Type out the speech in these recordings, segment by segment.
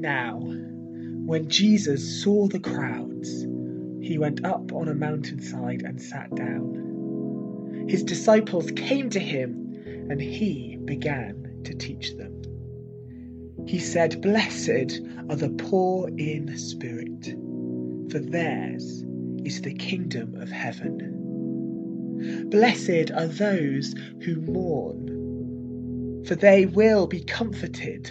Now, when Jesus saw the crowds, he went up on a mountainside and sat down. His disciples came to him, and he began to teach them. He said, Blessed are the poor in spirit, for theirs is the kingdom of heaven. Blessed are those who mourn, for they will be comforted.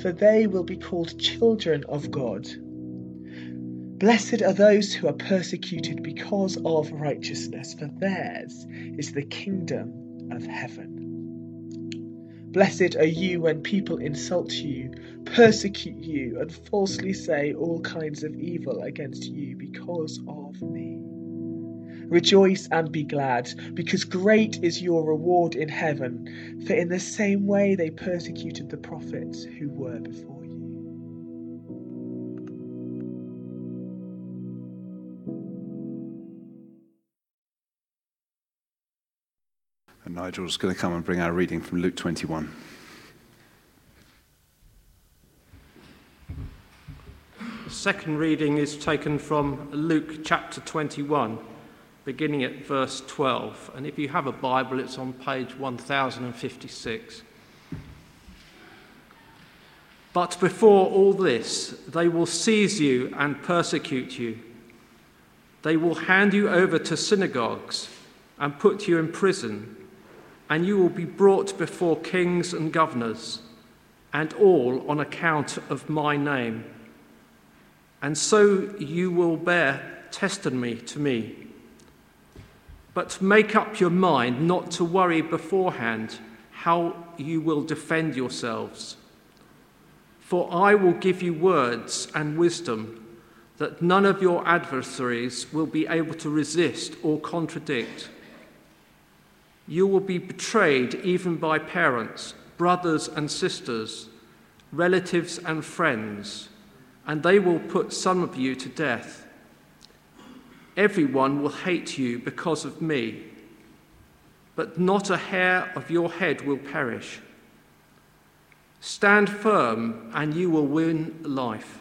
for they will be called children of God. Blessed are those who are persecuted because of righteousness, for theirs is the kingdom of heaven. Blessed are you when people insult you, persecute you, and falsely say all kinds of evil against you because of me. Rejoice and be glad, because great is your reward in heaven, for in the same way they persecuted the prophets who were before. You. And Nigel's going to come and bring our reading from Luke 21. The second reading is taken from Luke chapter 21, beginning at verse 12. And if you have a Bible, it's on page 1056. But before all this, they will seize you and persecute you. They will hand you over to synagogues and put you in prison and you will be brought before kings and governors, and all on account of my name. And so you will bear testimony to me. But make up your mind not to worry beforehand how you will defend yourselves. For I will give you words and wisdom that none of your adversaries will be able to resist or contradict. You will be betrayed even by parents, brothers and sisters, relatives and friends, and they will put some of you to death. Everyone will hate you because of me, but not a hair of your head will perish. Stand firm, and you will win life.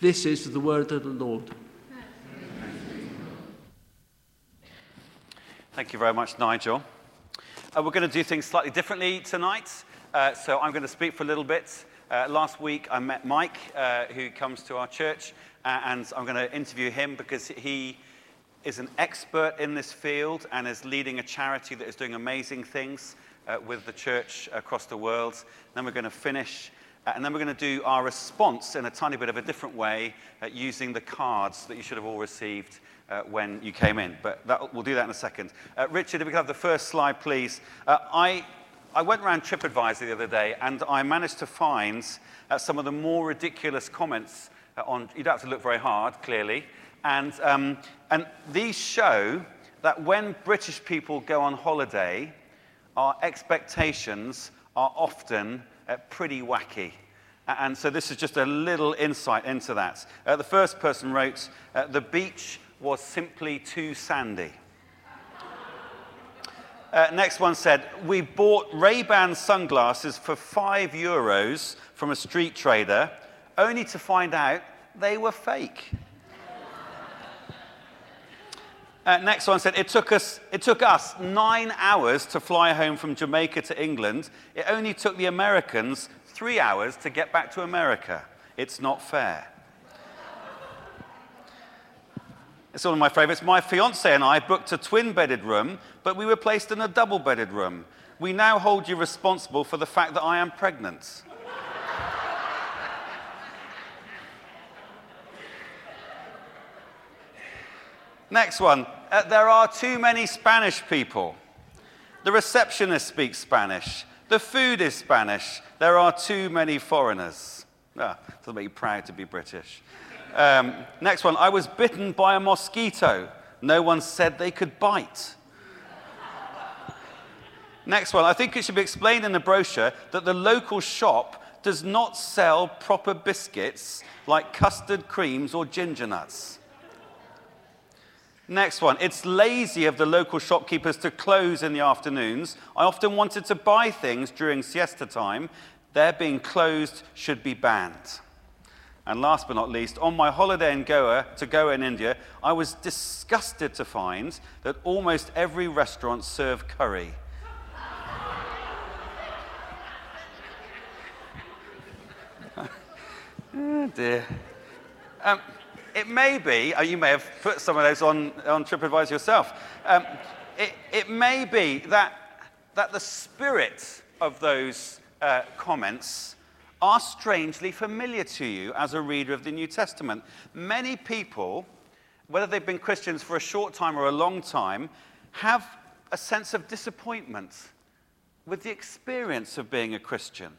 This is the word of the Lord. Thank you very much, Nigel. Uh, we're going to do things slightly differently tonight. Uh, so I'm going to speak for a little bit. Uh, last week, I met Mike, uh, who comes to our church, uh, and I'm going to interview him because he is an expert in this field and is leading a charity that is doing amazing things uh, with the church across the world. Then we're going to finish and then we're going to do our response in a tiny bit of a different way uh, using the cards that you should have all received uh, when you came in. But that, we'll do that in a second. Uh, Richard, if we could have the first slide, please. Uh, I, I went around TripAdvisor the other day and I managed to find uh, some of the more ridiculous comments uh, on. You don't have to look very hard, clearly. And, um, and these show that when British people go on holiday, our expectations are often uh, pretty wacky. And so this is just a little insight into that. Uh, the first person wrote, uh, The beach was simply too sandy. Uh, next one said, We bought Ray-Ban sunglasses for five euros from a street trader, only to find out they were fake. Uh, next one said, it took, us, it took us nine hours to fly home from Jamaica to England. It only took the Americans three hours to get back to America. It's not fair. It's one of my favorites. My fiance and I booked a twin bedded room, but we were placed in a double bedded room. We now hold you responsible for the fact that I am pregnant. Next one. Uh, there are too many Spanish people. The receptionist speaks Spanish. The food is Spanish. There are too many foreigners. Ah, doesn't make you proud to be British. Um, next one. I was bitten by a mosquito. No one said they could bite. Next one. I think it should be explained in the brochure that the local shop does not sell proper biscuits like custard creams or ginger nuts. Next one. It's lazy of the local shopkeepers to close in the afternoons. I often wanted to buy things during siesta time. Their being closed should be banned. And last but not least, on my holiday in Goa, to Goa in India, I was disgusted to find that almost every restaurant served curry. Oh dear. Um, it may be, uh, you may have put some of those on, on TripAdvisor yourself. Um, it, it may be that, that the spirit of those uh, comments are strangely familiar to you as a reader of the New Testament. Many people, whether they've been Christians for a short time or a long time, have a sense of disappointment with the experience of being a Christian.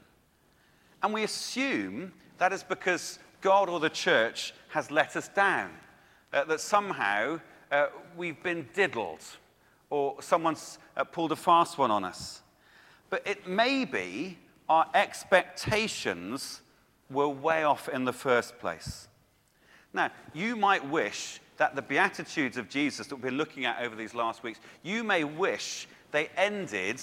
And we assume that is because God or the church has let us down, uh, that somehow uh, we've been diddled or someone's uh, pulled a fast one on us. But it may be our expectations were way off in the first place. Now, you might wish that the Beatitudes of Jesus that we've been looking at over these last weeks, you may wish they ended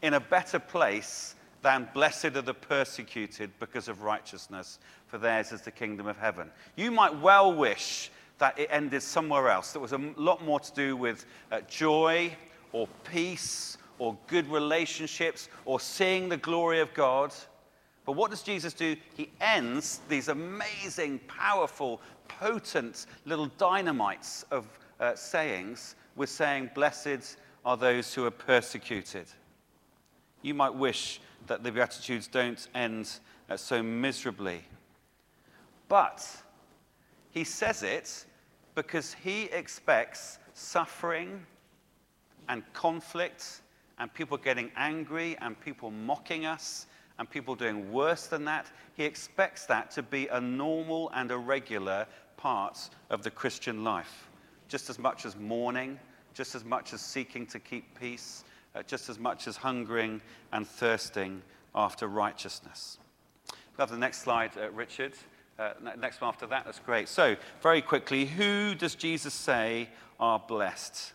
in a better place than blessed are the persecuted because of righteousness, for theirs is the kingdom of heaven. You might well wish that it ended somewhere else, that was a lot more to do with uh, joy or peace or good relationships or seeing the glory of God. But what does Jesus do? He ends these amazing, powerful, potent little dynamites of uh, sayings with saying, Blessed are those who are persecuted. You might wish that the Beatitudes don't end uh, so miserably. But he says it because he expects suffering and conflict and people getting angry and people mocking us and people doing worse than that. He expects that to be a normal and a regular part of the Christian life, just as much as mourning, just as much as seeking to keep peace, uh, just as much as hungering and thirsting after righteousness. Have the next slide, uh, Richard. Uh, next one after that, that's great. So, very quickly, who does Jesus say are blessed?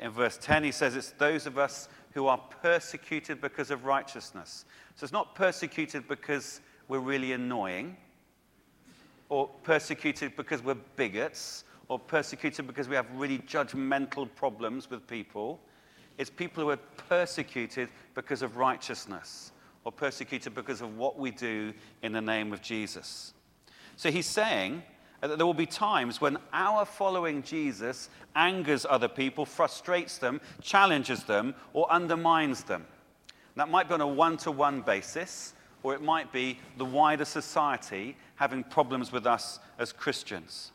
In verse 10, he says it's those of us who are persecuted because of righteousness. So it's not persecuted because we're really annoying, or persecuted because we're bigots, or persecuted because we have really judgmental problems with people. It's people who are persecuted because of righteousness, or persecuted because of what we do in the name of Jesus. So he's saying that there will be times when our following Jesus angers other people, frustrates them, challenges them, or undermines them. That might be on a one to one basis, or it might be the wider society having problems with us as Christians.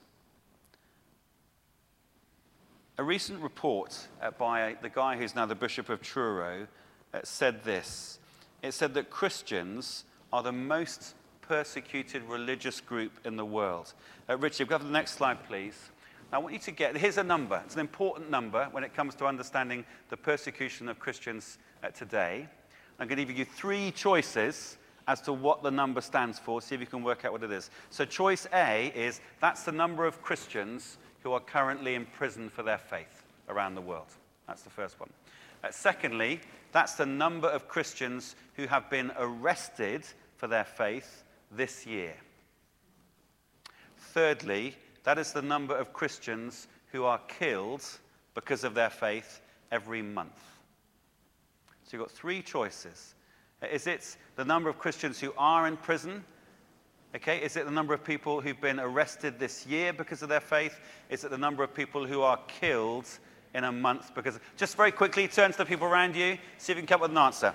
A recent report uh, by the guy who's now the Bishop of Truro uh, said this. It said that Christians are the most persecuted religious group in the world. Uh, Richard, go to the next slide, please. I want you to get, here's a number. It's an important number when it comes to understanding the persecution of Christians uh, today. I'm going to give you three choices as to what the number stands for. See if you can work out what it is. So, choice A is that's the number of Christians who are currently in prison for their faith around the world. That's the first one. Uh, secondly, that's the number of Christians who have been arrested for their faith this year. Thirdly, that is the number of Christians who are killed because of their faith every month. So you've got three choices. Is it the number of Christians who are in prison? Okay, is it the number of people who've been arrested this year because of their faith? Is it the number of people who are killed in a month because? Just very quickly, turn to the people around you, see if you can come up with an answer.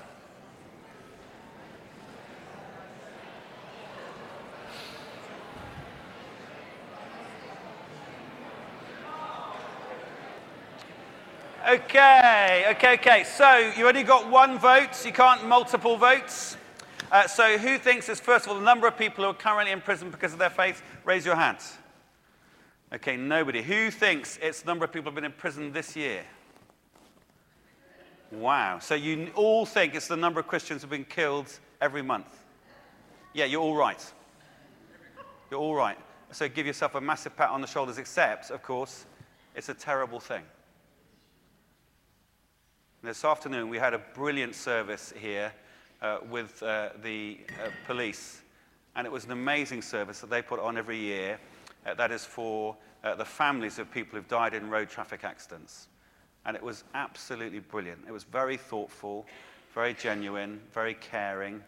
Okay, okay, okay. So you only got one vote. You can't multiple votes. Uh, so who thinks it's first of all the number of people who are currently in prison because of their faith? Raise your hands. Okay, nobody. Who thinks it's the number of people who have been in prison this year? Wow. So you all think it's the number of Christians who have been killed every month? Yeah, you're all right. You're all right. So give yourself a massive pat on the shoulders, except, of course, it's a terrible thing. This afternoon, we had a brilliant service here with uh, the uh, police, and it was an amazing service that they put on every year. Uh, that is for uh, the families of people who've died in road traffic accidents. And it was absolutely brilliant. It was very thoughtful, very genuine, very caring,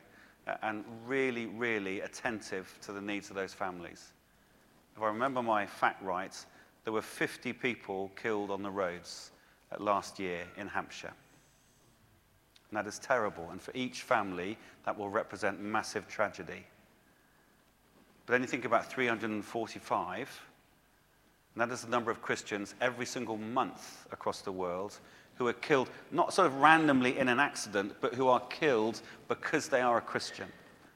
uh, and really, really attentive to the needs of those families. If I remember my fact right, there were 50 people killed on the roads last year in Hampshire. And that is terrible. And for each family, that will represent massive tragedy. But then you think about 345, and that is the number of Christians every single month across the world who are killed, not sort of randomly in an accident, but who are killed because they are a Christian.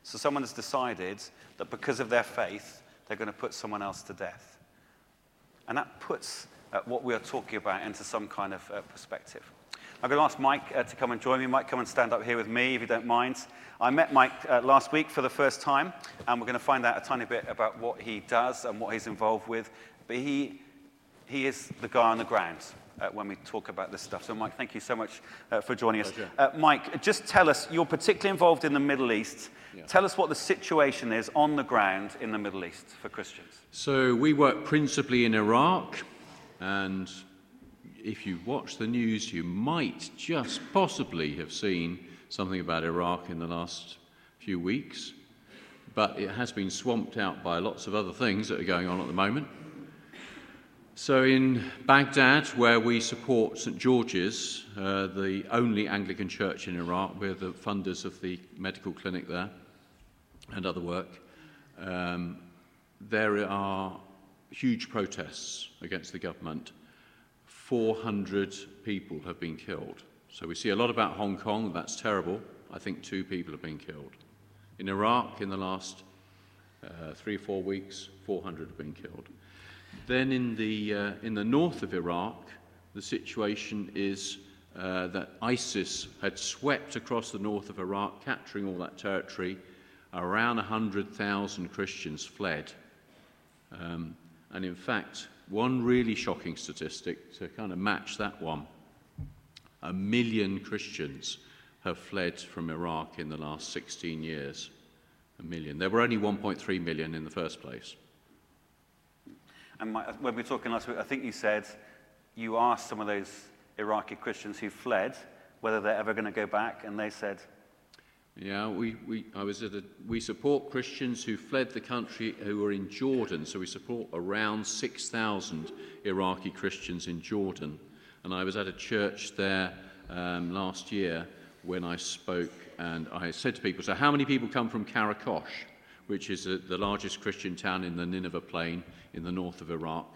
So someone has decided that because of their faith, they're going to put someone else to death. And that puts uh, what we are talking about into some kind of uh, perspective. I'm going to ask Mike uh, to come and join me. Mike, come and stand up here with me if you don't mind. I met Mike uh, last week for the first time, and we're going to find out a tiny bit about what he does and what he's involved with. But he, he is the guy on the ground uh, when we talk about this stuff. So, Mike, thank you so much uh, for joining us. Uh, Mike, just tell us, you're particularly involved in the Middle East. Yeah. Tell us what the situation is on the ground in the Middle East for Christians. So, we work principally in Iraq, and if you watch the news, you might just possibly have seen something about Iraq in the last few weeks. But it has been swamped out by lots of other things that are going on at the moment. So, in Baghdad, where we support St. George's, uh, the only Anglican church in Iraq, we're the funders of the medical clinic there and other work, um, there are huge protests against the government. 400 people have been killed. So, we see a lot about Hong Kong, that's terrible. I think two people have been killed. In Iraq, in the last uh, three or four weeks, 400 have been killed. Then in the, uh, in the north of Iraq, the situation is uh, that ISIS had swept across the north of Iraq, capturing all that territory. Around 100,000 Christians fled. Um, and in fact, one really shocking statistic to kind of match that one a million Christians have fled from Iraq in the last 16 years. A million. There were only 1.3 million in the first place. And my, when we were talking last week, I think you said you asked some of those Iraqi Christians who fled whether they're ever going to go back, and they said, yeah, we, we, I was at a, we support Christians who fled the country who were in Jordan. So we support around 6,000 Iraqi Christians in Jordan. And I was at a church there um, last year when I spoke, and I said to people, So, how many people come from Karakosh, which is a, the largest Christian town in the Nineveh plain in the north of Iraq,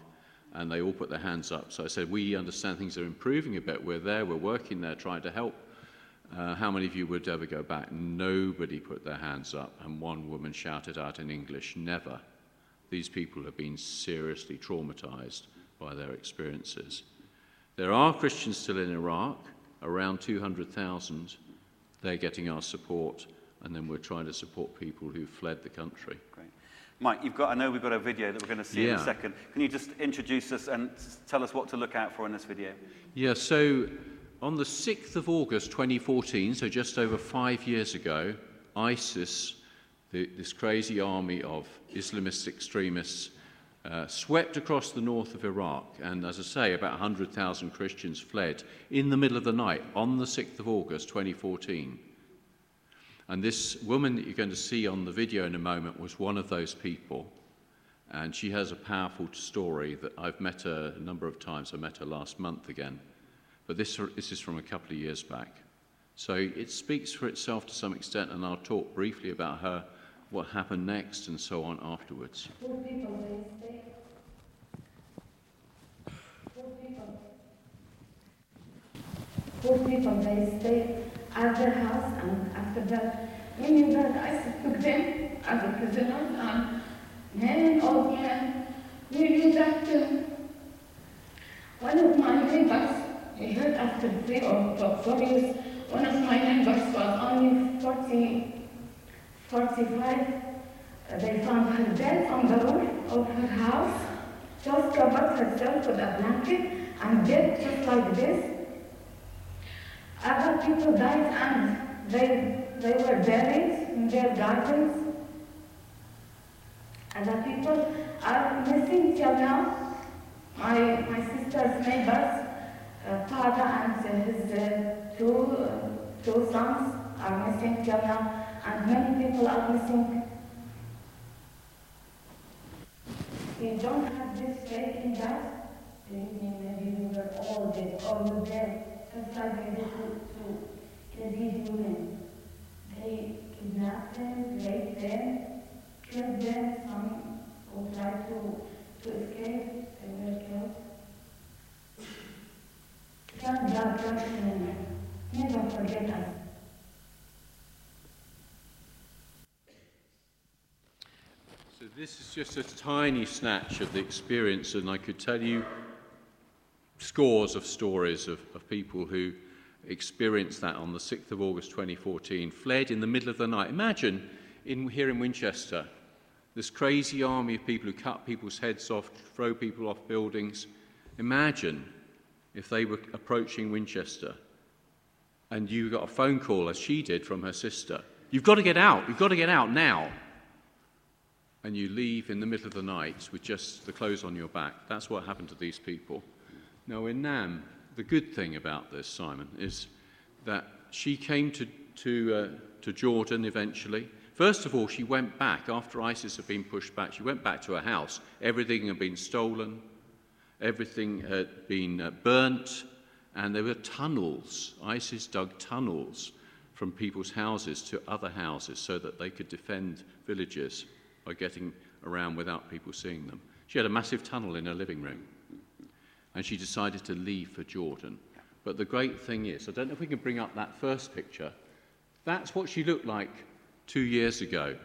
and they all put their hands up. So I said, We understand things are improving a bit. We're there, we're working there, trying to help. Uh, how many of you would ever go back? Nobody put their hands up, and one woman shouted out in English, Never. These people have been seriously traumatized by their experiences. There are Christians still in Iraq, around 200,000. They're getting our support, and then we're trying to support people who fled the country. Great. Mike, you've got, I know we've got a video that we're going to see yeah. in a second. Can you just introduce us and tell us what to look out for in this video? Yeah, so on the 6th of August 2014, so just over five years ago, ISIS, the, this crazy army of Islamist extremists, uh, swept across the north of Iraq. And as I say, about 100,000 Christians fled in the middle of the night on the 6th of August 2014. And this woman that you're going to see on the video in a moment was one of those people. And she has a powerful story that I've met her a number of times. I met her last month again. But this, this is from a couple of years back. So it speaks for itself to some extent, and I'll talk briefly about her, what happened next, and so on afterwards. poor people, they stay at their house, and after that, meaning that I took them as a prisoners, and men, old men, we knew that uh, one of my neighbors, he heard after three or four years, one of my neighbors was only 40, 45. Uh, they found her dead on the roof of her house, just covered herself with a blanket and dead just like this. Other people died and they, they were buried in their gardens. Other people are missing till now. My, my sister's neighbors, father and uh, his uh, two, uh, two sons are missing till now, and many people are missing. We don't have this faith in that. Believe maybe we were all dead, all dead, just like they did to, to these women. They kidnapped them, raped them, killed them, some who tried to, to escape, they were killed. Forget us. So this is just a tiny snatch of the experience, and I could tell you scores of stories of, of people who experienced that on the 6th of August 2014, fled in the middle of the night. Imagine in, here in Winchester, this crazy army of people who cut people's heads off, throw people off buildings. Imagine if they were approaching Winchester and you got a phone call, as she did, from her sister. You've got to get out. You've got to get out now. And you leave in the middle of the night with just the clothes on your back. That's what happened to these people. Now, in Nam, the good thing about this, Simon, is that she came to, to, uh, to Jordan eventually. First of all, she went back after ISIS had been pushed back. She went back to her house. Everything had been stolen, everything had been uh, burnt, and there were tunnels. ISIS dug tunnels from people's houses to other houses so that they could defend villages by getting around without people seeing them. She had a massive tunnel in her living room. And she decided to leave for Jordan. But the great thing is, I don't know if we can bring up that first picture. That's what she looked like two years ago.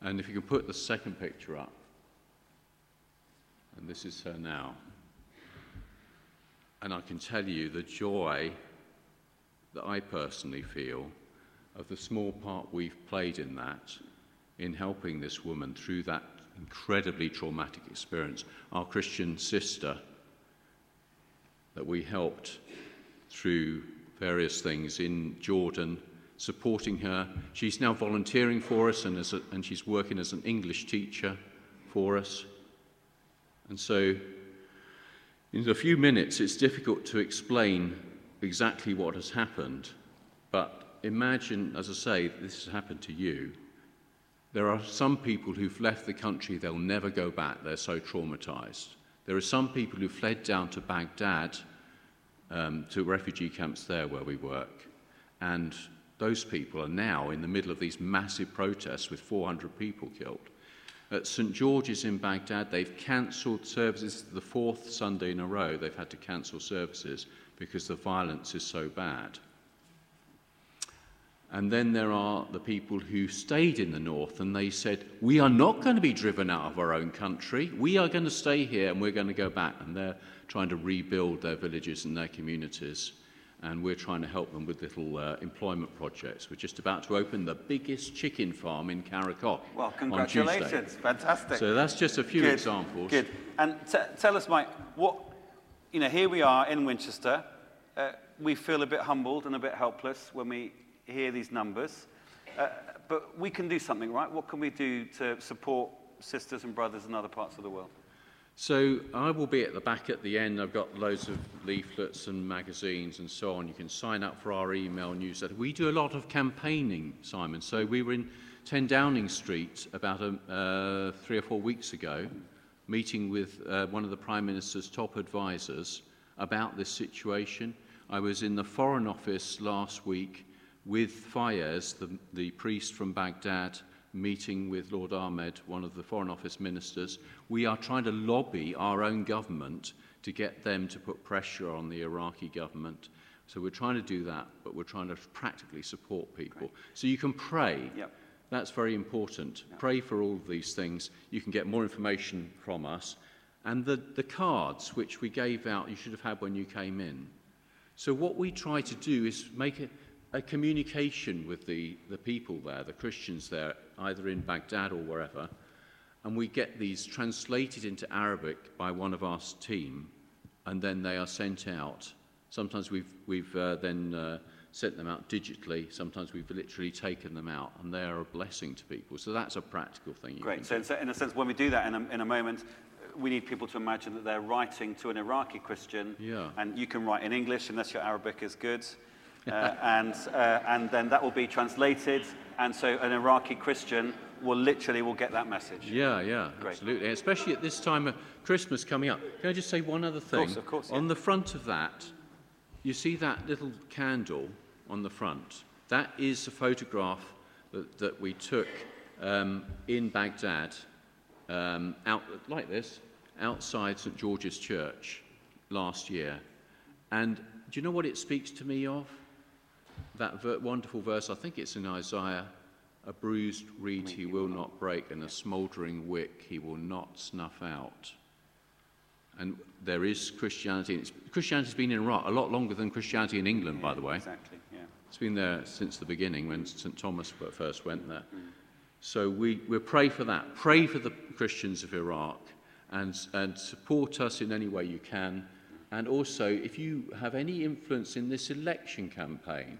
And if you can put the second picture up. And this is her now. And I can tell you the joy that I personally feel of the small part we've played in that, in helping this woman through that incredibly traumatic experience. Our Christian sister that we helped through various things in Jordan, supporting her. She's now volunteering for us and, a, and she's working as an English teacher for us. And so, in a few minutes, it's difficult to explain exactly what has happened, but imagine, as I say, this has happened to you. There are some people who've left the country, they'll never go back, they're so traumatized. There are some people who fled down to Baghdad, um, to refugee camps there where we work, and those people are now in the middle of these massive protests with 400 people killed. At St. George's in Baghdad, they've cancelled services the fourth Sunday in a row. They've had to cancel services because the violence is so bad. And then there are the people who stayed in the north and they said, We are not going to be driven out of our own country. We are going to stay here and we're going to go back. And they're trying to rebuild their villages and their communities. And we're trying to help them with little uh, employment projects. We're just about to open the biggest chicken farm in Karakok. Well, congratulations. Fantastic. So that's just a few Good. examples. Good. And tell us, Mike, what, you know, here we are in Winchester. Uh, we feel a bit humbled and a bit helpless when we hear these numbers. Uh, but we can do something, right? What can we do to support sisters and brothers in other parts of the world? So I will be at the back at the end. I've got loads of leaflets and magazines and so on. You can sign up for our email newsletter. We do a lot of campaigning, Simon. So we were in 10 Downing Street about a, uh, three or four weeks ago, meeting with uh, one of the Prime Minister's top advisors about this situation. I was in the Foreign Office last week with Fayez, the, the priest from Baghdad, meeting with Lord Ahmad, one of the Foreign Office ministers. We are trying to lobby our own government to get them to put pressure on the Iraqi government. So we're trying to do that, but we're trying to practically support people. So you can pray. Yep. That's very important. Pray for all of these things. You can get more information from us. And the, the cards which we gave out, you should have had when you came in. So what we try to do is make a, a communication with the, the people there, the Christians there, either in Baghdad or wherever, and we get these translated into Arabic by one of our team, and then they are sent out. Sometimes we've, we've uh, then uh, sent them out digitally, sometimes we've literally taken them out, and they are a blessing to people. So that's a practical thing. You Great. So, in a sense, when we do that in a, in a moment, we need people to imagine that they're writing to an Iraqi Christian. Yeah. And you can write in English unless your Arabic is good. Uh, and, uh, and then that will be translated. And so an Iraqi Christian will literally will get that message. Yeah, yeah, Great. absolutely. Especially at this time of Christmas coming up. Can I just say one other thing? Of course, of course, yeah. On the front of that, you see that little candle on the front. That is a photograph that, that we took um, in Baghdad, um, out like this, outside St George's Church last year. And do you know what it speaks to me of? That ver- wonderful verse, I think it's in Isaiah a bruised reed he will not break, and a smouldering wick he will not snuff out. And there is Christianity. Christianity's been in Iraq a lot longer than Christianity in England, by the way. Exactly, yeah. It's been there since the beginning when St. Thomas first went there. So we, we pray for that. Pray for the Christians of Iraq and, and support us in any way you can. And also, if you have any influence in this election campaign,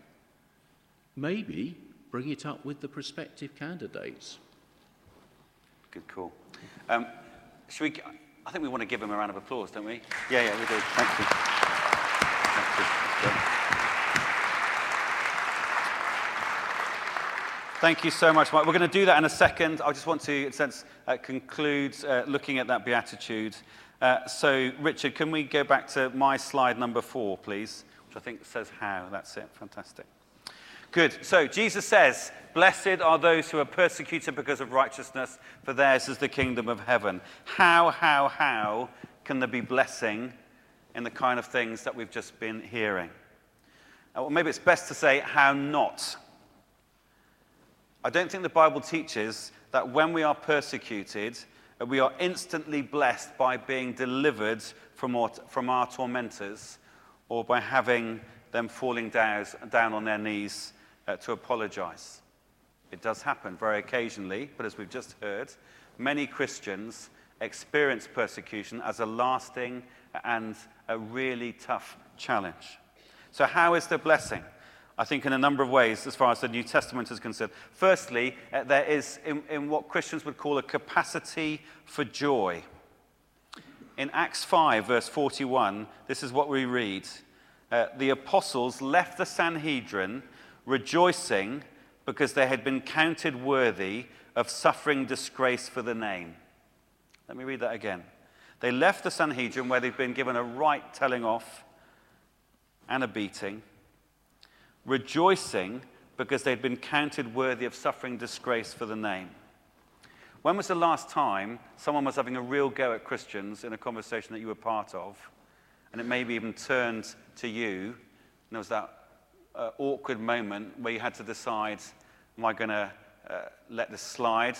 maybe bring it up with the prospective candidates. Good call. Um, should we, I think we want to give him a round of applause, don't we? Yeah, yeah, we do. Thank you. Thank you. Thank you so much, Mike. We're going to do that in a second. I just want to, in a sense, uh, conclude uh, looking at that beatitude. Uh, so, Richard, can we go back to my slide number four, please? Which I think says how. That's it. Fantastic. Good. So, Jesus says, Blessed are those who are persecuted because of righteousness, for theirs is the kingdom of heaven. How, how, how can there be blessing in the kind of things that we've just been hearing? Uh, well, maybe it's best to say, how not? I don't think the Bible teaches that when we are persecuted, we are instantly blessed by being delivered from our, from our tormentors or by having them falling down, down on their knees uh, to apologize. It does happen very occasionally, but as we've just heard, many Christians experience persecution as a lasting and a really tough challenge. So, how is the blessing? I think in a number of ways, as far as the New Testament is concerned. Firstly, uh, there is in, in what Christians would call a capacity for joy. In Acts 5, verse 41, this is what we read uh, The apostles left the Sanhedrin rejoicing because they had been counted worthy of suffering disgrace for the name. Let me read that again. They left the Sanhedrin where they'd been given a right telling off and a beating rejoicing because they'd been counted worthy of suffering disgrace for the name. When was the last time someone was having a real go at Christians in a conversation that you were part of, and it maybe even turned to you, and there was that uh, awkward moment where you had to decide, am I going to uh, let this slide,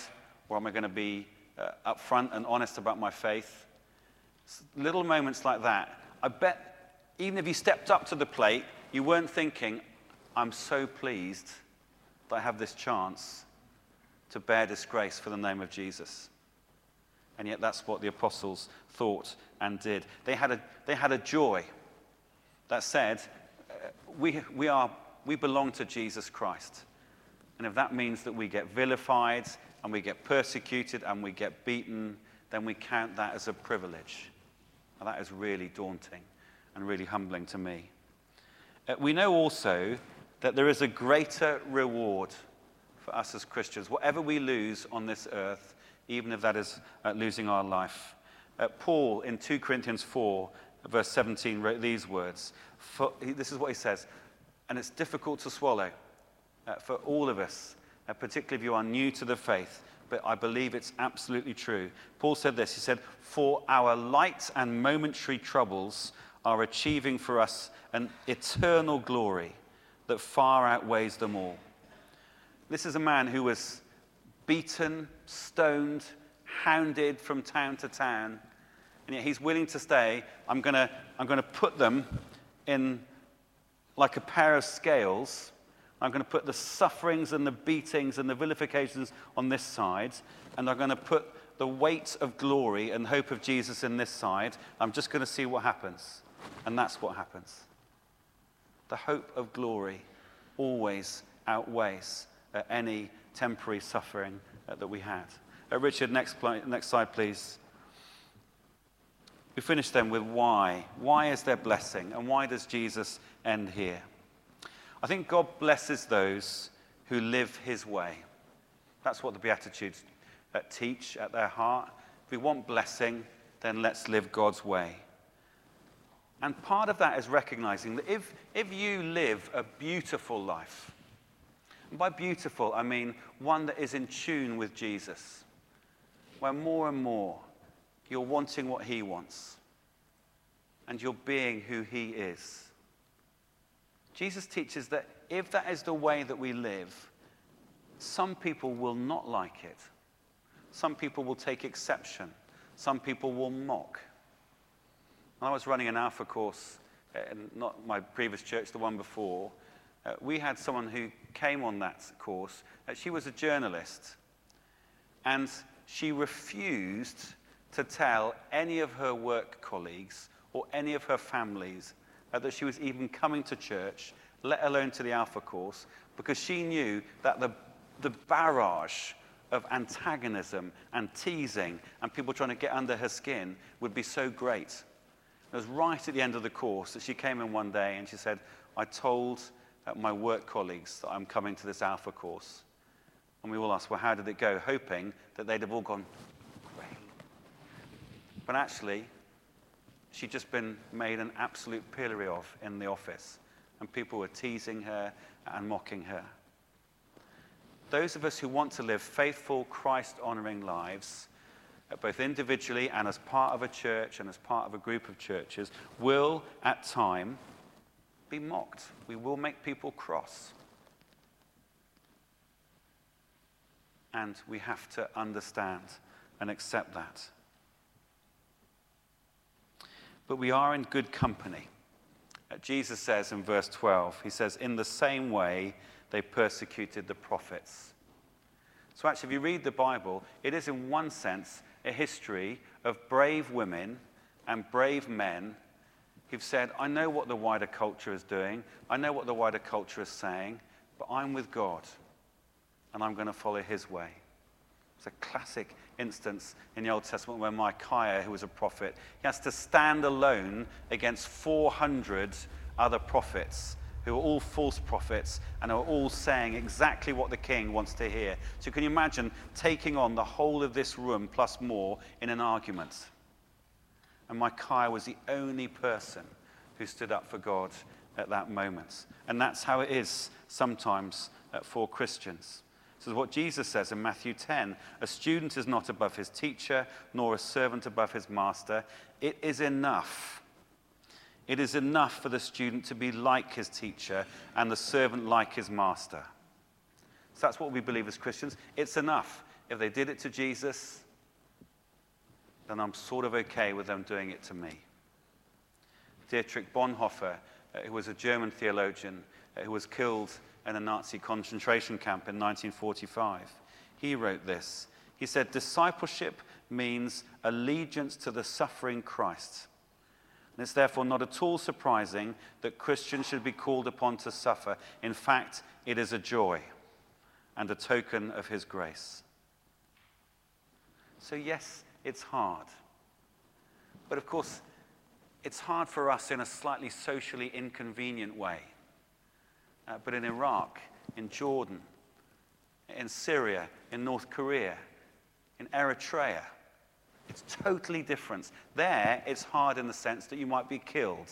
or am I going to be uh, upfront and honest about my faith? Little moments like that. I bet even if you stepped up to the plate, you weren't thinking, I'm so pleased that I have this chance to bear disgrace for the name of Jesus. And yet, that's what the apostles thought and did. They had a, they had a joy that said, uh, we, we, are, we belong to Jesus Christ. And if that means that we get vilified and we get persecuted and we get beaten, then we count that as a privilege. And that is really daunting and really humbling to me. Uh, we know also that there is a greater reward for us as Christians, whatever we lose on this earth, even if that is uh, losing our life. Uh, Paul in 2 Corinthians 4, verse 17, wrote these words. For, this is what he says, and it's difficult to swallow uh, for all of us, uh, particularly if you are new to the faith, but I believe it's absolutely true. Paul said this He said, For our light and momentary troubles are achieving for us an eternal glory that far outweighs them all. This is a man who was beaten, stoned, hounded from town to town, and yet he's willing to stay. I'm going to I'm going to put them in like a pair of scales. I'm going to put the sufferings and the beatings and the vilifications on this side, and I'm going to put the weight of glory and hope of Jesus in this side. I'm just going to see what happens. And that's what happens. The hope of glory always outweighs uh, any temporary suffering uh, that we had. Uh, Richard, next, pl- next slide, please. We finish then with why. Why is there blessing? And why does Jesus end here? I think God blesses those who live his way. That's what the Beatitudes uh, teach at their heart. If we want blessing, then let's live God's way. And part of that is recognizing that if, if you live a beautiful life, and by beautiful, I mean one that is in tune with Jesus, where more and more you're wanting what he wants and you're being who he is. Jesus teaches that if that is the way that we live, some people will not like it. Some people will take exception. Some people will mock. I was running an Alpha course, uh, not my previous church, the one before, uh, we had someone who came on that course. Uh, she was a journalist. And she refused to tell any of her work colleagues or any of her families uh, that she was even coming to church, let alone to the Alpha course, because she knew that the, the barrage of antagonism and teasing and people trying to get under her skin would be so great. It was right at the end of the course that she came in one day and she said, I told uh, my work colleagues that I'm coming to this Alpha course. And we all asked, well, how did it go? Hoping that they'd have all gone, great. But actually, she'd just been made an absolute pillory of in the office. And people were teasing her and mocking her those of us who want to live faithful, Christ honoring lives, both individually and as part of a church and as part of a group of churches, will at time be mocked. We will make people cross. And we have to understand and accept that. But we are in good company. Uh, Jesus says in verse 12, He says, In the same way, they persecuted the prophets. So, actually, if you read the Bible, it is in one sense a history of brave women and brave men who've said, I know what the wider culture is doing, I know what the wider culture is saying, but I'm with God and I'm going to follow his way. It's a classic instance in the Old Testament where Micaiah, who was a prophet, he has to stand alone against 400 other prophets who are all false prophets and are all saying exactly what the king wants to hear. So can you imagine taking on the whole of this room plus more in an argument? And Micaiah was the only person who stood up for God at that moment. And that's how it is sometimes uh, for Christians. This is what Jesus says in Matthew 10 A student is not above his teacher, nor a servant above his master. It is enough it is enough for the student to be like his teacher and the servant like his master. So that's what we believe as Christians. It's enough. If they did it to Jesus, then I'm sort of okay with them doing it to me. Dietrich Bonhoeffer, uh, who was a German theologian uh, who was killed in a Nazi concentration camp in 1945, he wrote this. He said, Discipleship means allegiance to the suffering Christ and it's therefore not at all surprising that Christians should be called upon to suffer. In fact, it is a joy and a token of his grace. So, yes, it's hard. But of course, it's hard for us in a slightly socially inconvenient way. Uh, but in Iraq, in Jordan, in Syria, in North Korea, in Eritrea, it's totally different. There, it's hard in the sense that you might be killed,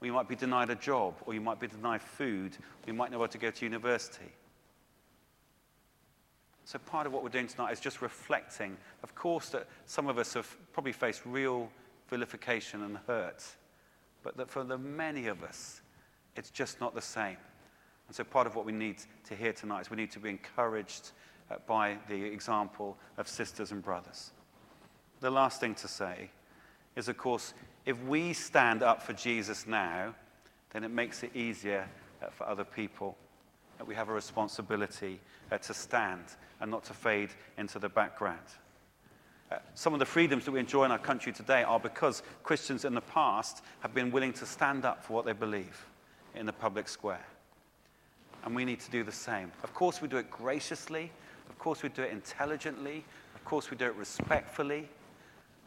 or you might be denied a job, or you might be denied food, or you might not be able to go to university. So, part of what we're doing tonight is just reflecting, of course, that some of us have probably faced real vilification and hurt but that for the many of us, it's just not the same. And so part of what we need to hear tonight is we need to be encouraged uh, by the example of sisters and brothers. The last thing to say is, of course, if we stand up for Jesus now, then it makes it easier uh, for other people. We have a responsibility uh, to stand and not to fade into the background. Uh, some of the freedoms that we enjoy in our country today are because Christians in the past have been willing to stand up for what they believe in the public square. And we need to do the same. Of course, we do it graciously. Of course, we do it intelligently. Of course, we do it respectfully.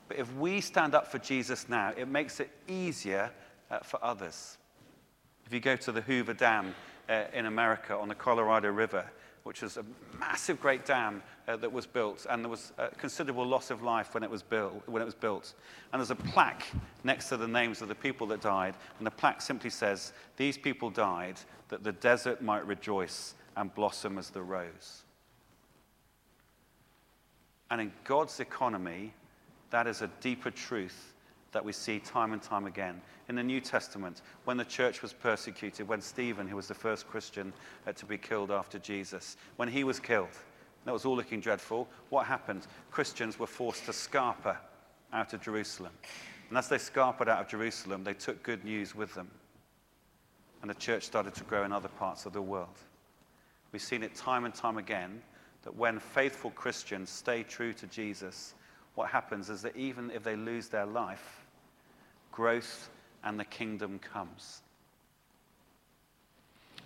But if we stand up for Jesus now, it makes it easier uh, for others. If you go to the Hoover Dam uh, in America on the Colorado River, which is a massive great dam uh, that was built, and there was considerable loss of life when it, was built, when it was built. And there's a plaque next to the names of the people that died, and the plaque simply says, These people died that the desert might rejoice and blossom as the rose. And in God's economy, that is a deeper truth that we see time and time again. In the New Testament, when the church was persecuted, when Stephen, who was the first Christian uh, to be killed after Jesus, when he was killed, that was all looking dreadful. What happened? Christians were forced to scarper out of Jerusalem. And as they scarpered out of Jerusalem, they took good news with them. And the church started to grow in other parts of the world. We've seen it time and time again that when faithful Christians stay true to Jesus, what happens is that even if they lose their life, growth and the kingdom comes.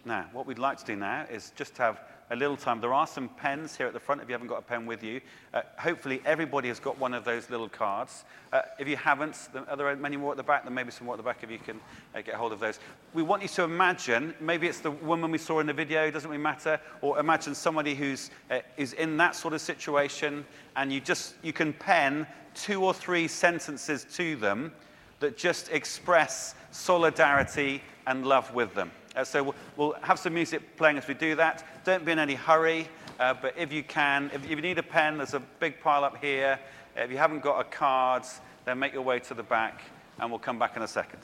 Now, what we'd like to do now is just have a little time. There are some pens here at the front if you haven't got a pen with you. Uh, hopefully, everybody has got one of those little cards. Uh, if you haven't, are there many more at the back? There may be some more at the back if you can uh, get hold of those. We want you to imagine maybe it's the woman we saw in the video, doesn't really matter, or imagine somebody who's uh, is in that sort of situation and you just you can pen two or three sentences to them that just express solidarity and love with them. Uh, so we'll, have some music playing as we do that. Don't be in any hurry, uh, but if you can, if, if, you need a pen, there's a big pile up here. If you haven't got a card, then make your way to the back, and we'll come back in a second.